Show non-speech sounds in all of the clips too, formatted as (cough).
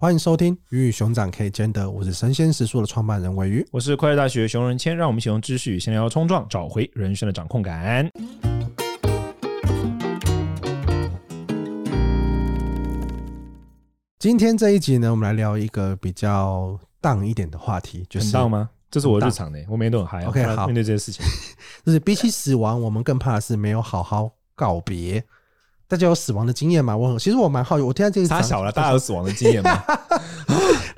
欢迎收听《鱼与熊掌可以兼得》，我是神仙食书的创办人尾鱼，我是快乐大学熊仁谦，让我们一起用知识与闲聊冲撞，找回人生的掌控感。今天这一集呢，我们来聊一个比较荡一点的话题，就是荡吗？这是我日常的，我每天都很嗨。OK，好，面对这些事情，(laughs) 就是比起死亡，我们更怕的是没有好好告别。大家有死亡的经验吗？我其实我蛮好奇，我听到这个，他小了，大家有死亡的经验吗？(laughs)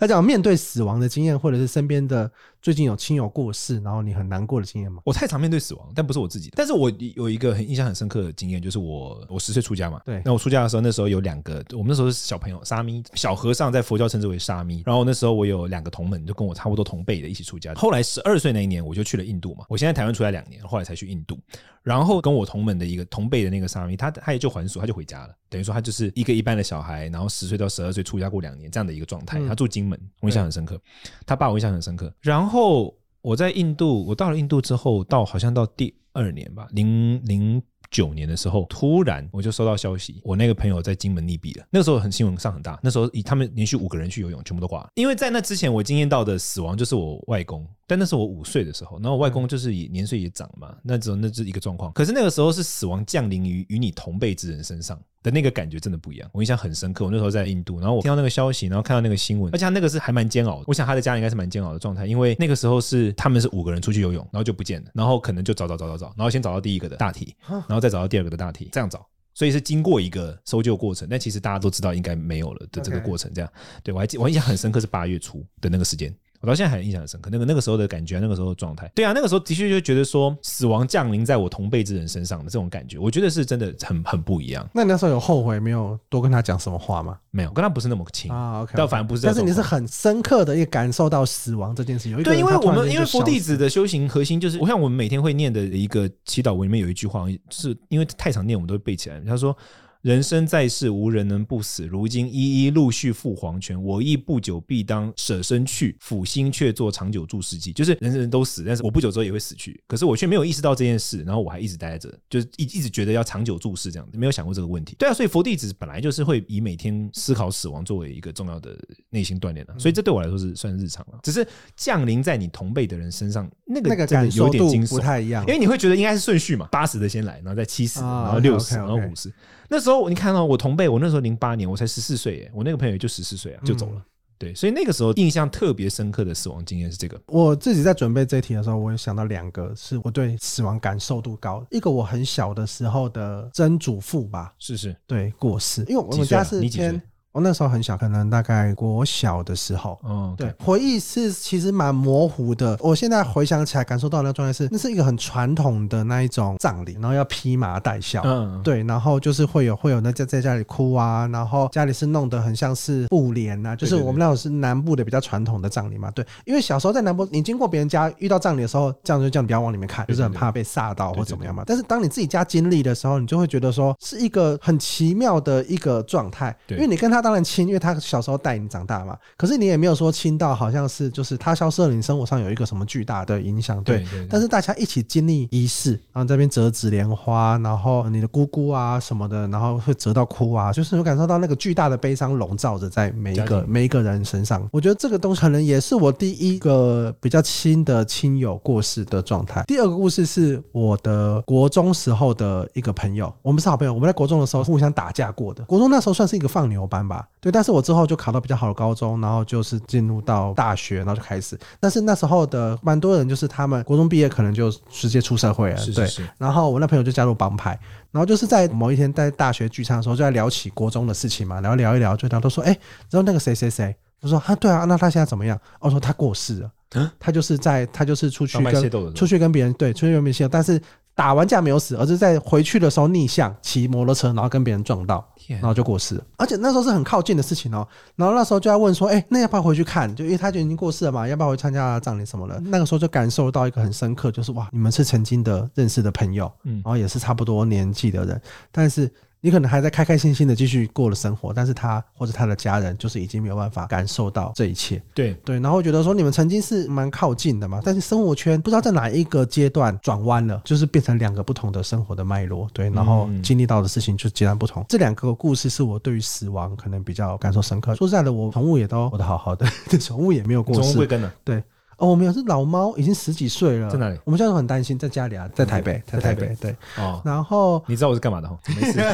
大家有面对死亡的经验，或者是身边的最近有亲友过世，然后你很难过的经验吗？我太常面对死亡，但不是我自己的。但是我有一个很印象很深刻的经验，就是我我十岁出家嘛。对。那我出家的时候，那时候有两个，我们那时候是小朋友，沙弥小和尚，在佛教称之为沙弥。然后那时候我有两个同门，就跟我差不多同辈的一起出家。后来十二岁那一年，我就去了印度嘛。我现在台湾出来两年，后来才去印度。然后跟我同门的一个同辈的那个沙弥，他他也就还俗，他就回家了。等于说他就是一个一般的小孩，然后十岁到十二岁出家过两年这样的一个状态。他住金门，我印象很深刻。他爸我印象很深刻。然后我在印度，我到了印度之后，到好像到第二年吧，零零九年的时候，突然我就收到消息，我那个朋友在金门溺毙了。那个时候很新闻上很大，那时候以他们连续五个人去游泳，全部都挂了。因为在那之前，我经验到的死亡就是我外公。但那是我五岁的时候，然后我外公就是也年岁也长嘛，那只有那是一个状况。可是那个时候是死亡降临于与你同辈之人身上的那个感觉真的不一样，我印象很深刻。我那时候在印度，然后我听到那个消息，然后看到那个新闻，而且他那个是还蛮煎熬的。我想他的家应该是蛮煎熬的状态，因为那个时候是他们是五个人出去游泳，然后就不见了，然后可能就找找找找找，然后先找到第一个的大体，然后再找到第二个的大体，这样找，所以是经过一个搜救过程。但其实大家都知道应该没有了的这个过程，这样。对，我还记，我印象很深刻是八月初的那个时间。我到现在还印象很深刻，那个那个时候的感觉，那个时候的状态。对啊，那个时候的确就觉得说，死亡降临在我同辈之人身上的这种感觉，我觉得是真的很很不一样。那你那时候有后悔没有多跟他讲什么话吗？没有，跟他不是那么亲啊。OK，倒反而不是。但是你是很深刻的一个感受到死亡这件事情。有一个对，因为我们因为佛弟子的修行核心就是，我想我们每天会念的一个祈祷文里面有一句话，就是因为太常念，我们都会背起来。他说。人生在世，无人能不死。如今一一陆续赴黄泉，我亦不久必当舍身去，抚心却做长久住世记。就是人人都死，但是我不久之后也会死去。可是我却没有意识到这件事，然后我还一直待在这，就是一一直觉得要长久住世这样子，没有想过这个问题。对啊，所以佛弟子本来就是会以每天思考死亡作为一个重要的内心锻炼的，所以这对我来说是算日常了。只是降临在你同辈的人身上，那个感觉有点惊悚，不太一样，因为你会觉得应该是顺序嘛，八十的先来，然后再七十，然后六十，然后五十。那时候你看到我同辈，我那时候零八年，我才十四岁，耶，我那个朋友也就十四岁啊，就走了。对，所以那个时候印象特别深刻的死亡经验是这个。我自己在准备这一题的时候，我有想到两个是我对死亡感受度高。一个我很小的时候的曾祖父吧，是是，对，过世，因为我们家是偏。我那时候很小，可能大概国小的时候，嗯，对，回忆是其实蛮模糊的。我现在回想起来，感受到的那个状态是，那是一个很传统的那一种葬礼，然后要披麻戴孝，嗯，对，然后就是会有会有那在在家里哭啊，然后家里是弄得很像是布帘啊，就是我们那种是南部的比较传统的葬礼嘛，对，因为小时候在南部，你经过别人家遇到葬礼的时候，这样就叫你不要往里面看，就是很怕被煞到或怎么样嘛。但是当你自己家经历的时候，你就会觉得说是一个很奇妙的一个状态，因为你跟他。当然亲，因为他小时候带你长大嘛。可是你也没有说亲到好像是就是他消失了，你生活上有一个什么巨大的影响。对，但是大家一起经历仪式，然后这边折纸莲花，然后你的姑姑啊什么的，然后会折到哭啊，就是有感受到那个巨大的悲伤笼罩着在每一个每一个人身上。我觉得这个东西可能也是我第一个比较亲的亲友过世的状态。第二个故事是我的国中时候的一个朋友，我们是好朋友，我们在国中的时候互相打架过的。国中那时候算是一个放牛班。吧，对，但是我之后就考到比较好的高中，然后就是进入到大学，然后就开始。但是那时候的蛮多人，就是他们国中毕业可能就直接出社会了，对。然后我那朋友就加入帮派，然后就是在某一天在大学聚餐的时候，就在聊起国中的事情嘛，然后聊一聊，就聊都说，哎，然后那个谁谁谁，我说啊，对啊，那他现在怎么样？我说他过世了，他就是在他就是出去跟出去跟别人对出去跟别人邂逅，但是。打完架没有死，而是在回去的时候逆向骑摩托车，然后跟别人撞到，然后就过世了。而且那时候是很靠近的事情哦。然后那时候就要问说：“哎，那要不要回去看？就因为他就已经过世了嘛，要不要回去参加葬礼什么的？”那个时候就感受到一个很深刻，就是哇，你们是曾经的认识的朋友，嗯，然后也是差不多年纪的人，但是你可能还在开开心心的继续过了生活，但是他或者他的家人就是已经没有办法感受到这一切。对对，然后觉得说你们曾经是蛮靠近的嘛，但是生活圈不知道在哪一个阶段转弯了，就是变成两个不同的生活的脉络。对，然后经历到的事情就截然不同。嗯、这两个故事是我对于死亡可能比较感受深刻。说实在的，我宠物也都活得好好的，(laughs) 宠物也没有过世。宠物贵庚了？对。哦，我们有只老猫，已经十几岁了。在哪里？我们现在都很担心，在家里啊，在台北，在台北。对。哦。然后你知道我是干嘛的？(laughs) 没事。(laughs)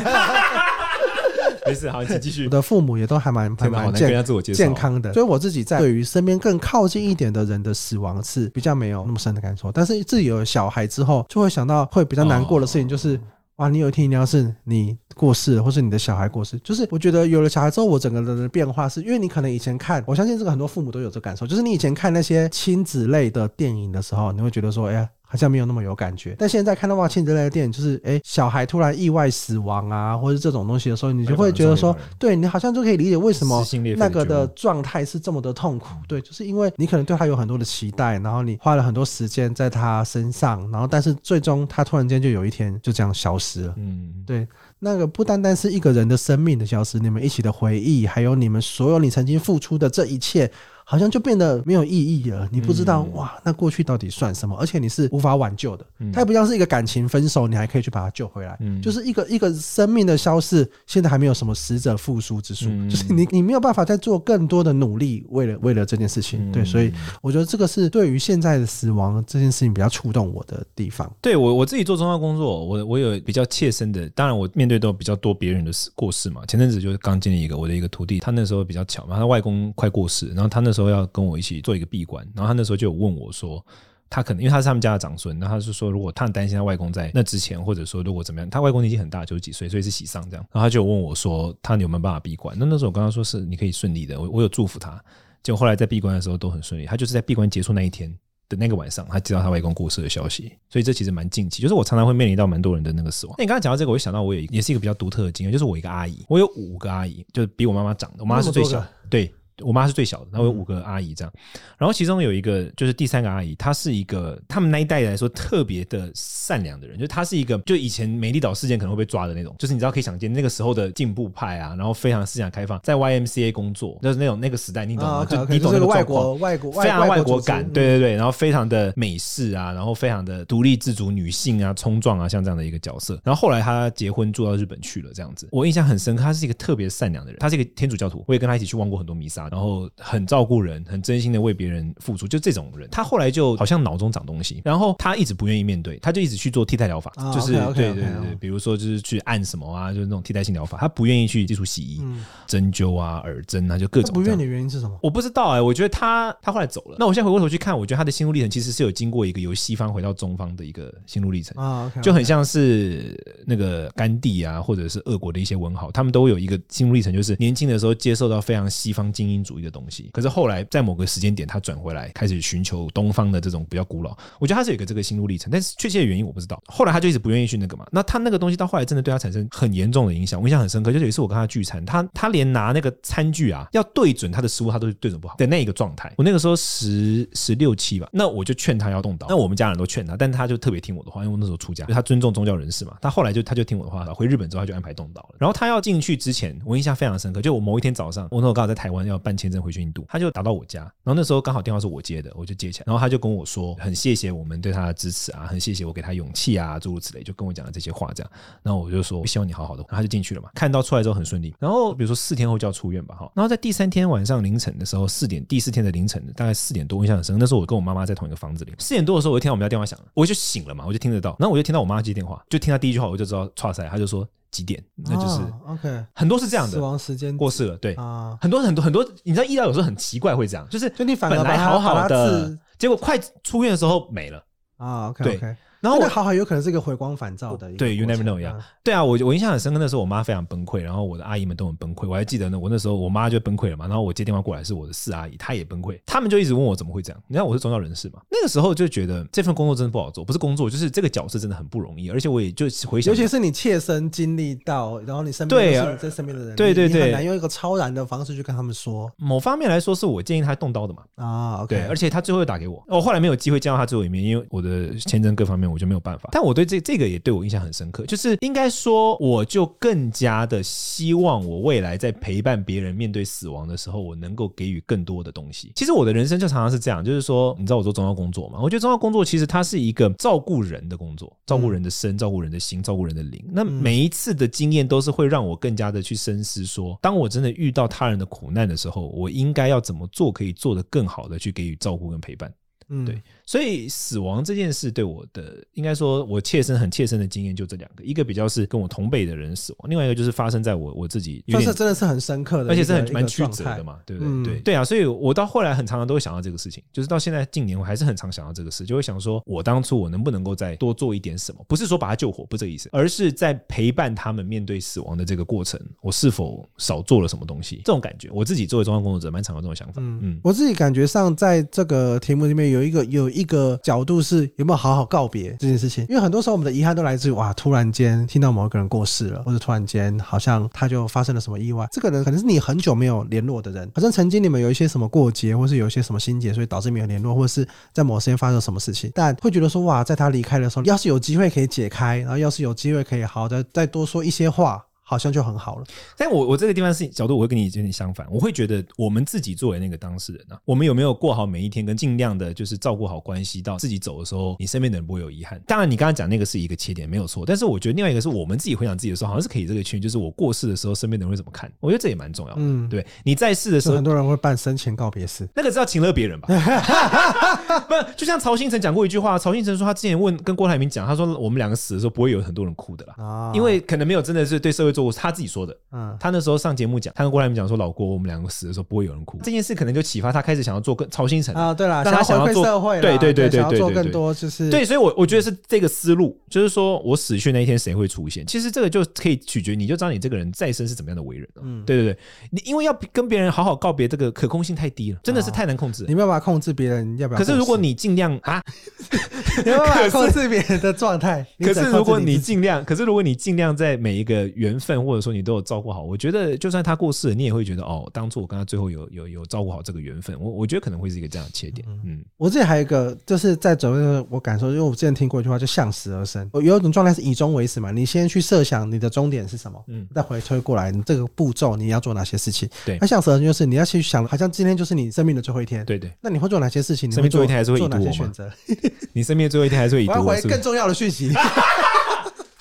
没事，好，请继续。我的父母也都还蛮还蛮健健康的，所以我自己在对于身边更靠近一点的人的死亡是比较没有那么深的感受。但是自己有小孩之后，就会想到会比较难过的事情，就是。哇，你有一天一定要是你过世，或是你的小孩过世，就是我觉得有了小孩之后，我整个人的变化是，因为你可能以前看，我相信这个很多父母都有这感受，就是你以前看那些亲子类的电影的时候，你会觉得说，哎呀。好像没有那么有感觉，但现在看到哇，亲子类的电影，就是哎，小孩突然意外死亡啊，或者这种东西的时候，你就会觉得说，对你好像就可以理解为什么那个的状态是这么的痛苦。对，就是因为你可能对他有很多的期待，然后你花了很多时间在他身上，然后但是最终他突然间就有一天就这样消失了。嗯，对，那个不单单是一个人的生命的消失，你们一起的回忆，还有你们所有你曾经付出的这一切。好像就变得没有意义了。你不知道哇，那过去到底算什么？而且你是无法挽救的。它也不像是一个感情分手，你还可以去把它救回来。就是一个一个生命的消逝，现在还没有什么死者复苏之术。就是你你没有办法再做更多的努力，为了为了这件事情。对，所以我觉得这个是对于现在的死亡这件事情比较触动我的地方。对我我自己做宗教工作，我我有比较切身的。当然，我面对都比较多别人的死过世嘛。前阵子就是刚经历一个我的一个徒弟，他那时候比较巧嘛，他外公快过世，然后他那时候要跟我一起做一个闭关，然后他那时候就有问我说，他可能因为他是他们家的长孙，然后他是说，如果他很担心他外公在那之前，或者说如果怎么样，他外公年纪很大，九十几岁，所以是喜丧这样，然后他就问我说，他有没有办法闭关？那那时候我刚刚说是你可以顺利的，我我有祝福他，结果后来在闭关的时候都很顺利，他就是在闭关结束那一天的那个晚上，他接到他外公过世的消息，所以这其实蛮近期，就是我常常会面临到蛮多人的那个死亡。那你刚刚讲到这个，我就想到我有也是一个比较独特的经验，就是我一个阿姨，我有五个阿姨，就是比我妈妈长的，我妈是最小，对。我妈是最小的，然后有五个阿姨这样，然后其中有一个就是第三个阿姨，她是一个他们那一代来说特别的善良的人，就她是一个就以前美丽岛事件可能会被抓的那种，就是你知道可以想见那个时候的进步派啊，然后非常思想开放，在 YMCA 工作，就是那种那个时代，你懂吗？就你懂那个外国外国非常外国感，对对对，然后非常的美式啊，然后非常的独立自主女性啊，冲撞啊，像这样的一个角色。然后后来她结婚住到日本去了，这样子，我印象很深刻，她是一个特别善良的人，她是一个天主教徒，我也跟她一起去望过很多弥撒，然后很。照顾人，很真心的为别人付出，就这种人，他后来就好像脑中长东西，然后他一直不愿意面对，他就一直去做替代疗法，就是对对对，比如说就是去按什么啊，就是那种替代性疗法，他不愿意去接触西医，针灸啊、耳针啊，就各种。不愿意的原因是什么？我不知道哎，我觉得他他后来走了。那我现在回过头去看，我觉得他的心路历程其实是有经过一个由西方回到中方的一个心路历程啊，就很像是那个甘地啊，或者是俄国的一些文豪，他们都有一个心路历程，就是年轻的时候接受到非常西方精英主义的东西。可是后来在某个时间点，他转回来开始寻求东方的这种比较古老。我觉得他是有一个这个心路历程，但是确切的原因我不知道。后来他就一直不愿意去那个嘛。那他那个东西到后来真的对他产生很严重的影响，我印象很深刻。就是有一次我跟他聚餐，他他连拿那个餐具啊要对准他的食物，他都对准不好的那一个状态。我那个时候十十六七吧，那我就劝他要动刀。那我们家人都劝他，但他就特别听我的话，因为我那时候出家，他尊重宗教人士嘛。他后来就他就听我的话，回日本之后他就安排动刀了。然后他要进去之前，我印象非常深刻，就我某一天早上，我那时候刚好在台湾要办签证回去印度，他就打到我家。然后那时候刚好电话是我接的，我就接起来。然后他就跟我说，很谢谢我们对他的支持啊，很谢谢我给他勇气啊，诸如此类，就跟我讲了这些话。这样，然后我就说，我希望你好好的。然后他就进去了嘛，看到出来之后很顺利。然后比如说四天后就要出院吧，哈。然后在第三天晚上凌晨的时候，四点，第四天的凌晨大概四点多，我印象很深。那时候我跟我妈妈在同一个房子里，四点多的时候我就听到我们家电话响了，我就醒了嘛，我就听得到。然后我就听到我妈接电话，就听到第一句话我就知道剉赛，他就说。几点？那就是、oh, OK，很多是这样的，死亡时间过世了，对啊，很多很多很多，你知道医疗有时候很奇怪，会这样，就是就你本来好好的，结果快出院的时候没了啊，OK OK。然后我好好有可能是一个回光返照的对，You never know 呀。对啊，我我印象很深刻，那时候我妈非常崩溃，然后我的阿姨们都很崩溃。我还记得呢，我那时候我妈就崩溃了嘛，然后我接电话过来是我的四阿姨，她也崩溃，他们就一直问我怎么会这样。你知道我是宗教人士嘛，(laughs) 那个时候就觉得这份工作真的不好做，不是工作，就是这个角色真的很不容易。而且我也就回想，尤其是你切身经历到，然后你身边身边的人，对对对，很难用一个超然的方式去跟他们说。某方面来说，是我建议他动刀的嘛。啊，对，而且他最后又打给我，我后来没有机会见到他最后一面，因为我的签证各方面，我我就没有办法。但我对这这个也对我印象很深刻，就是应该说，我就更加的希望我未来在陪伴别人面对死亡的时候，我能够给予更多的东西。其实我的人生就常常是这样，就是说，你知道我做宗教工作嘛？我觉得宗教工作其实它是一个照顾人的工作，照顾人的身，照顾人的心，照顾人的灵。那每一次的经验都是会让我更加的去深思，说，当我真的遇到他人的苦难的时候，我应该要怎么做，可以做得更好的去给予照顾跟陪伴。嗯，对。所以死亡这件事对我的，应该说我切身很切身的经验就这两个，一个比较是跟我同辈的人死亡，另外一个就是发生在我我自己，但是真的是很深刻的，而且是很蛮曲折的嘛，对不对？嗯、对对啊，所以我到后来很常常都会想到这个事情，就是到现在近年我还是很常想到这个事，就会想说我当初我能不能够再多做一点什么？不是说把他救活，不是这个意思，而是在陪伴他们面对死亡的这个过程，我是否少做了什么东西？这种感觉，我自己作为中央工作者蛮常有这种想法。嗯嗯，我自己感觉上在这个题目里面有一个有一个角度。是有没有好好告别这件事情？因为很多时候我们的遗憾都来自于哇，突然间听到某一个人过世了，或者突然间好像他就发生了什么意外。这个人可能是你很久没有联络的人，好像曾经你们有一些什么过节，或是有一些什么心结，所以导致没有联络，或者是在某时间发生什么事情。但会觉得说哇，在他离开的时候，要是有机会可以解开，然后要是有机会可以好好的再多说一些话。好像就很好了，但我我这个地方是角度，我会跟你有点相反。我会觉得我们自己作为那个当事人呢、啊，我们有没有过好每一天，跟尽量的就是照顾好关系，到自己走的时候，你身边的人不会有遗憾。当然，你刚刚讲那个是一个切点，没有错。但是我觉得另外一个是我们自己回想自己的时候，好像是可以这个圈，就是我过世的时候，身边的人会怎么看？我觉得这也蛮重要的。嗯，对，你在世的时候，很多人会办生前告别式，那个是要请了别人吧？(laughs) 不，就像曹新成讲过一句话，曹新成说他之前问跟郭台铭讲，他说我们两个死的时候不会有很多人哭的啦，啊、因为可能没有真的是对社会做过，他自己说的。嗯，他那时候上节目讲，他跟郭台铭讲说：“老郭，我们两个死的时候不会有人哭。”这件事可能就启发他开始想要做更曹兴诚啊，对了，但他想要做社会，对对对对对，想要做更多就是对，所以我我觉得是这个思路，就是说我死去那一天谁会出现？其实这个就可以取决你就知道你这个人再生是怎么样的为人了。嗯，对对对，你因为要跟别人好好告别，这个可控性太低了，真的是太难控制。你没有办法控制别人要不要？可是如果你尽量啊，(laughs) 你没有办法控制别人的状态。可是如果你尽量，可是如果你尽量在每一个缘分或者说你都有照顾好，我觉得。就算他过世了，你也会觉得哦，当初我跟他最后有有有照顾好这个缘分，我我觉得可能会是一个这样的切点。嗯，我自己还有一个，就是在走的我感受，因为我之前听过一句话，就向死而生。有一种状态是以终为始嘛，你先去设想你的终点是什么，嗯，再回推过来，你这个步骤你要做哪些事情？对，那向死而生就是你要去想，好像今天就是你生命的最后一天。对对，那你会做哪些事情？生命最后一天还是会做哪些选择？(laughs) 你生命最后一天还是会已读？我要回更重要的讯息。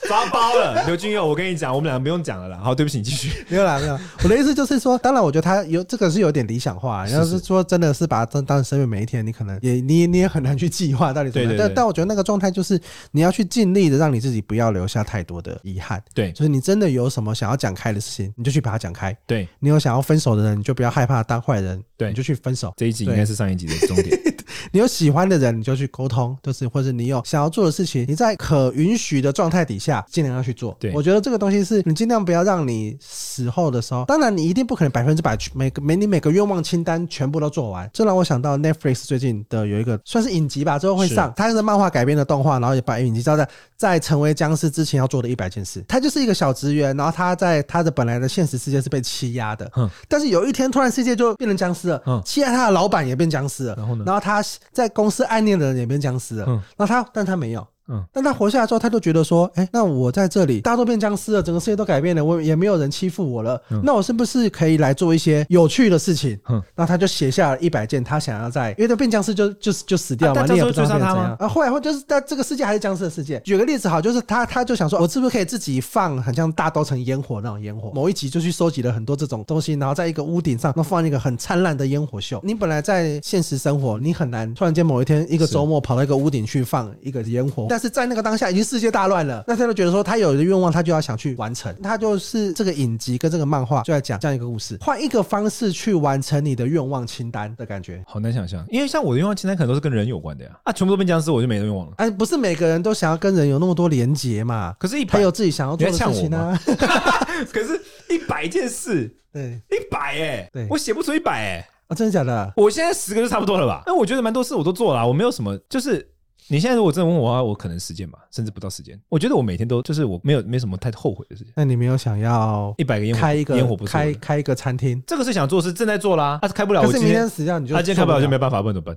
抓包了，刘俊佑，我跟你讲，我们两个不用讲了啦。好，对不起，你继续。(laughs) 没有啦，没有。我的意思就是说，当然，我觉得他有这个是有点理想化。要是说真的是把它当当生命每一天，你可能也你你也很难去计划到底 (laughs) 怎么样。但但我觉得那个状态就是你要去尽力的让你自己不要留下太多的遗憾。对，就是你真的有什么想要讲开的事情，你就去把它讲开。对，你有想要分手的人，你就不要害怕当坏人。对，你就去分手。这一集应该是上一集的终点。(laughs) 你有喜欢的人，你就去沟通，就是或者你有想要做的事情，你在可允许的状态底下，尽量要去做。对，我觉得这个东西是你尽量不要让你死后的时候，当然你一定不可能百分之百每个每你每个愿望清单全部都做完。这让我想到 Netflix 最近的有一个算是影集吧，之后会上，它是漫画改编的动画，然后也把影集照在在成为僵尸之前要做的一百件事。他就是一个小职员，然后他在他的本来的现实世界是被欺压的，嗯，但是有一天突然世界就变成僵尸了，嗯，欺压他的老板也变僵尸了，然后呢，然后他在公司暗恋的人也变僵尸了，嗯，然后他但他没有。嗯，但他活下来之后，他就觉得说，哎，那我在这里，大家都变僵尸了，整个世界都改变了，我也没有人欺负我了，那我是不是可以来做一些有趣的事情？嗯，那他就写下了一百件他想要在，因为他变僵尸就就就死掉嘛，你也不知道变怎样啊。后来后就是在这个世界还是僵尸的世界。举个例子好，就是他他就想说，我是不是可以自己放很像大都城烟火那种烟火？某一集就去收集了很多这种东西，然后在一个屋顶上，那放一个很灿烂的烟火秀。你本来在现实生活，你很难突然间某一天一个周末跑到一个屋顶去放一个烟火，但是在那个当下。已经世界大乱了，那他就觉得说他有一个愿望，他就要想去完成。他就是这个影集跟这个漫画就在讲这样一个故事，换一个方式去完成你的愿望清单的感觉，好难想象。因为像我的愿望清单可能都是跟人有关的呀，啊，全部都变僵尸，我就没愿望了。哎，不是每个人都想要跟人有那么多连结嘛？可是，一百有自己想要做的事情呢？(laughs) 可是，一百件事，对，一百哎，对，我写不出一百哎，啊，真的假的？我现在十个就差不多了吧？那我觉得蛮多事我都做了，我没有什么就是。你现在如果真的问我我可能时间吧，甚至不到时间。我觉得我每天都就是我没有没什么太后悔的事情。那你没有想要一百个烟火开一个烟火不开开一个餐厅？这个是想做，是正在做啦。他是开不了，我今天死掉你就他今天开不了就没办法，不然怎么办？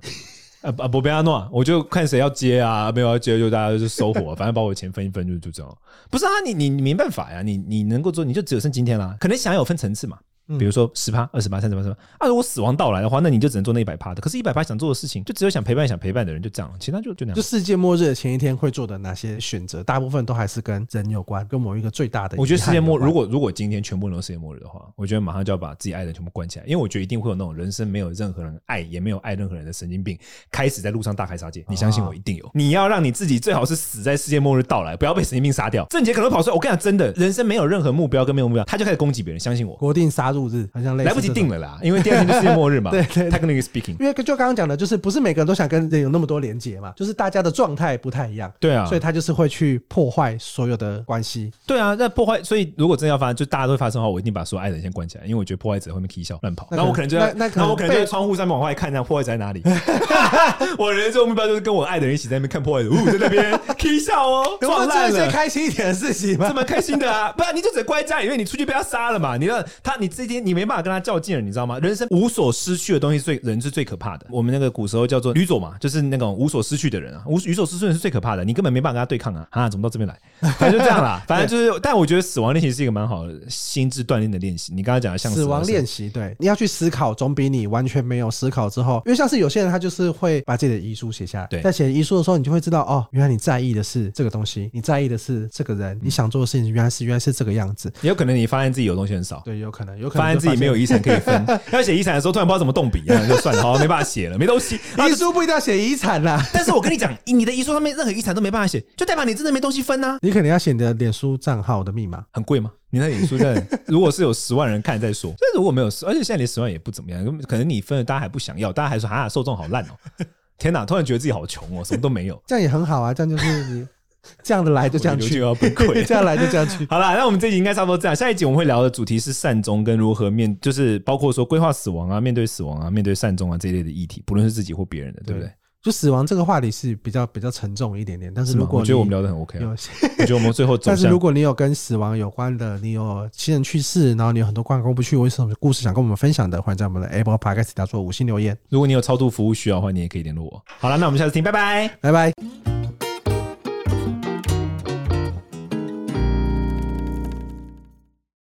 啊啊不，不要弄，我就看谁要接啊，没有要接就大家就收火，(laughs) 反正把我钱分一分就就这样。不是啊，你你你没办法呀，你你能够做，你就只有剩今天啦。可能想要有分层次嘛。比如说十趴、二十趴、三十趴、三十趴。啊，如果死亡到来的话，那你就只能做那一百趴的。可是，一百趴想做的事情，就只有想陪伴、想陪伴的人，就这样，其他就就那样。就世界末日的前一天会做的哪些选择，大部分都还是跟人有关，跟某一个最大的。我觉得世界末，如果如果今天全部都世界末日的话，我觉得马上就要把自己爱的人全部关起来，因为我觉得一定会有那种人生没有任何人爱，也没有爱任何人的神经病，开始在路上大开杀戒。你相信我，一定有。你要让你自己最好是死在世界末日到来，不要被神经病杀掉。郑杰可能会跑出来，我跟你讲，真的，人生没有任何目标跟没有目标，他就开始攻击别人。相信我，国定杀戮日好像来不及定了啦，因为。第二天就世界末日嘛，对 (laughs) 对，他跟那个 speaking，因为就刚刚讲的，就是不是每个人都想跟人有那么多连接嘛，就是大家的状态不太一样，对啊，所以他就是会去破坏所有的关系，对啊，那破坏，所以如果真的要发生，就大家都会发生的话，我一定把所有爱的人先关起来，因为我觉得破坏者会被踢笑乱跑，然后我可能就在，那那我可能就在窗户上面往外看，那破坏者在哪里？(laughs) (laughs) 我人生目标就是跟我爱的人一起在那边看破坏者，呜，在那边踢笑哦，撞烂了，开心一点的事情吗？这么开心的啊，不然你就只能关在家里，因为你出去被他杀了嘛，你让他，你这天你没办法跟他较劲了，你知道吗？人生无所失去的东西，最人是最可怕的。我们那个古时候叫做愚左嘛，就是那种无所失去的人啊，无无所失去的人是最可怕的，你根本没办法跟他对抗啊！啊，怎么到这边来？反正就这样啦，(laughs) 反正就是。但我觉得死亡练习是一个蛮好的心智锻炼的练习。你刚才讲的像死亡练习，对，你要去思考，总比你完全没有思考之后，因为像是有些人他就是会把自己的遗书写下来，对，在写遗书的时候，你就会知道哦，原来你在意的是这个东西，你在意的是这个人，你想做的事情原来是原来是这个样子。也有可能你发现自己有东西很少，对，有可能有可能发现自己没有遗产可以分，(laughs) 要写遗产的时候突然不知道怎么动笔，就算了，好，没办法写了，没东西。(laughs) 遗书不一定要写遗产啦，但是我跟你讲，你的遗书上面任何遗产都没办法写，就代表你真的没东西分呐。你可能要写你的脸书账号的密码，很贵吗？你那脸书在，(laughs) 如果是有十万人看再说，但如果没有，而且现在连十万也不怎么样，可能你分了，大家还不想要，大家还说啊，受众好烂哦。天哪，突然觉得自己好穷哦，什么都没有，这样也很好啊，这样就是你。(laughs) 这样的来就这样去，要崩溃。(laughs) 这样来就这样去。(laughs) 好了，那我们这集应该差不多这样。下一集我们会聊的主题是善终跟如何面，就是包括说规划死亡啊、面对死亡啊、面对善终啊这一类的议题，不论是自己或别人的，对不对？就死亡这个话题是比较比较沉重一点点。但是如果我觉得我们聊得很 OK，啊，我觉得我们最后走。但是如果你有跟死亡有关的，你有亲人去世，然后你有很多关过不去，为什么故事想跟我们分享的，欢迎在我们的 Apple Podcast 底下做五星留言。如果你有超度服务需要的话，你也可以联络我。好了，那我们下次听，拜拜，拜拜。